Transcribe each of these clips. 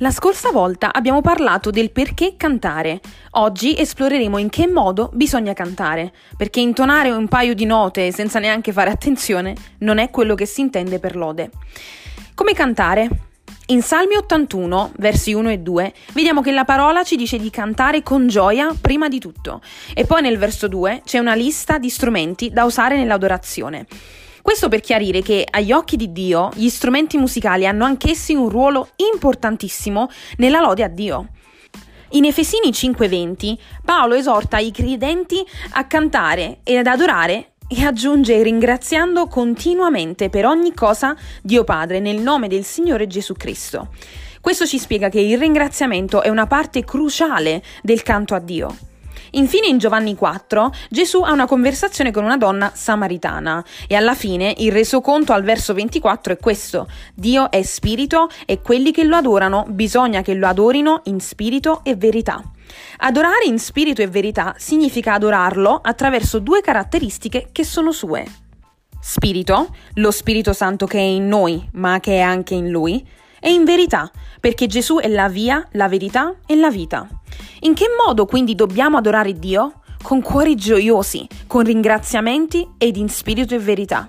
La scorsa volta abbiamo parlato del perché cantare. Oggi esploreremo in che modo bisogna cantare, perché intonare un paio di note senza neanche fare attenzione non è quello che si intende per lode. Come cantare? In Salmi 81, versi 1 e 2, vediamo che la parola ci dice di cantare con gioia prima di tutto, e poi nel verso 2 c'è una lista di strumenti da usare nell'adorazione. Questo per chiarire che agli occhi di Dio gli strumenti musicali hanno anch'essi un ruolo importantissimo nella lode a Dio. In Efesini 5:20 Paolo esorta i credenti a cantare e ad adorare e aggiunge ringraziando continuamente per ogni cosa Dio Padre nel nome del Signore Gesù Cristo. Questo ci spiega che il ringraziamento è una parte cruciale del canto a Dio. Infine in Giovanni 4 Gesù ha una conversazione con una donna samaritana e alla fine il resoconto al verso 24 è questo: Dio è spirito e quelli che lo adorano bisogna che lo adorino in spirito e verità. Adorare in spirito e verità significa adorarlo attraverso due caratteristiche che sono sue. Spirito, lo Spirito Santo che è in noi, ma che è anche in lui, e in verità, perché Gesù è la via, la verità e la vita. In che modo quindi dobbiamo adorare Dio? Con cuori gioiosi, con ringraziamenti ed in spirito e verità.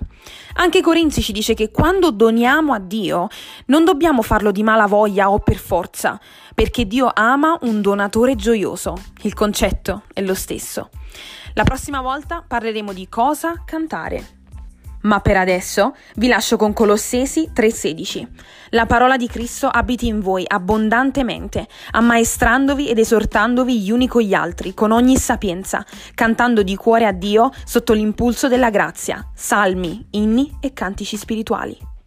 Anche Corinzi ci dice che quando doniamo a Dio non dobbiamo farlo di mala voglia o per forza, perché Dio ama un donatore gioioso. Il concetto è lo stesso. La prossima volta parleremo di cosa cantare. Ma per adesso vi lascio con Colossesi 3:16. La parola di Cristo abiti in voi abbondantemente, ammaestrandovi ed esortandovi gli uni con gli altri, con ogni sapienza, cantando di cuore a Dio sotto l'impulso della grazia, salmi, inni e cantici spirituali.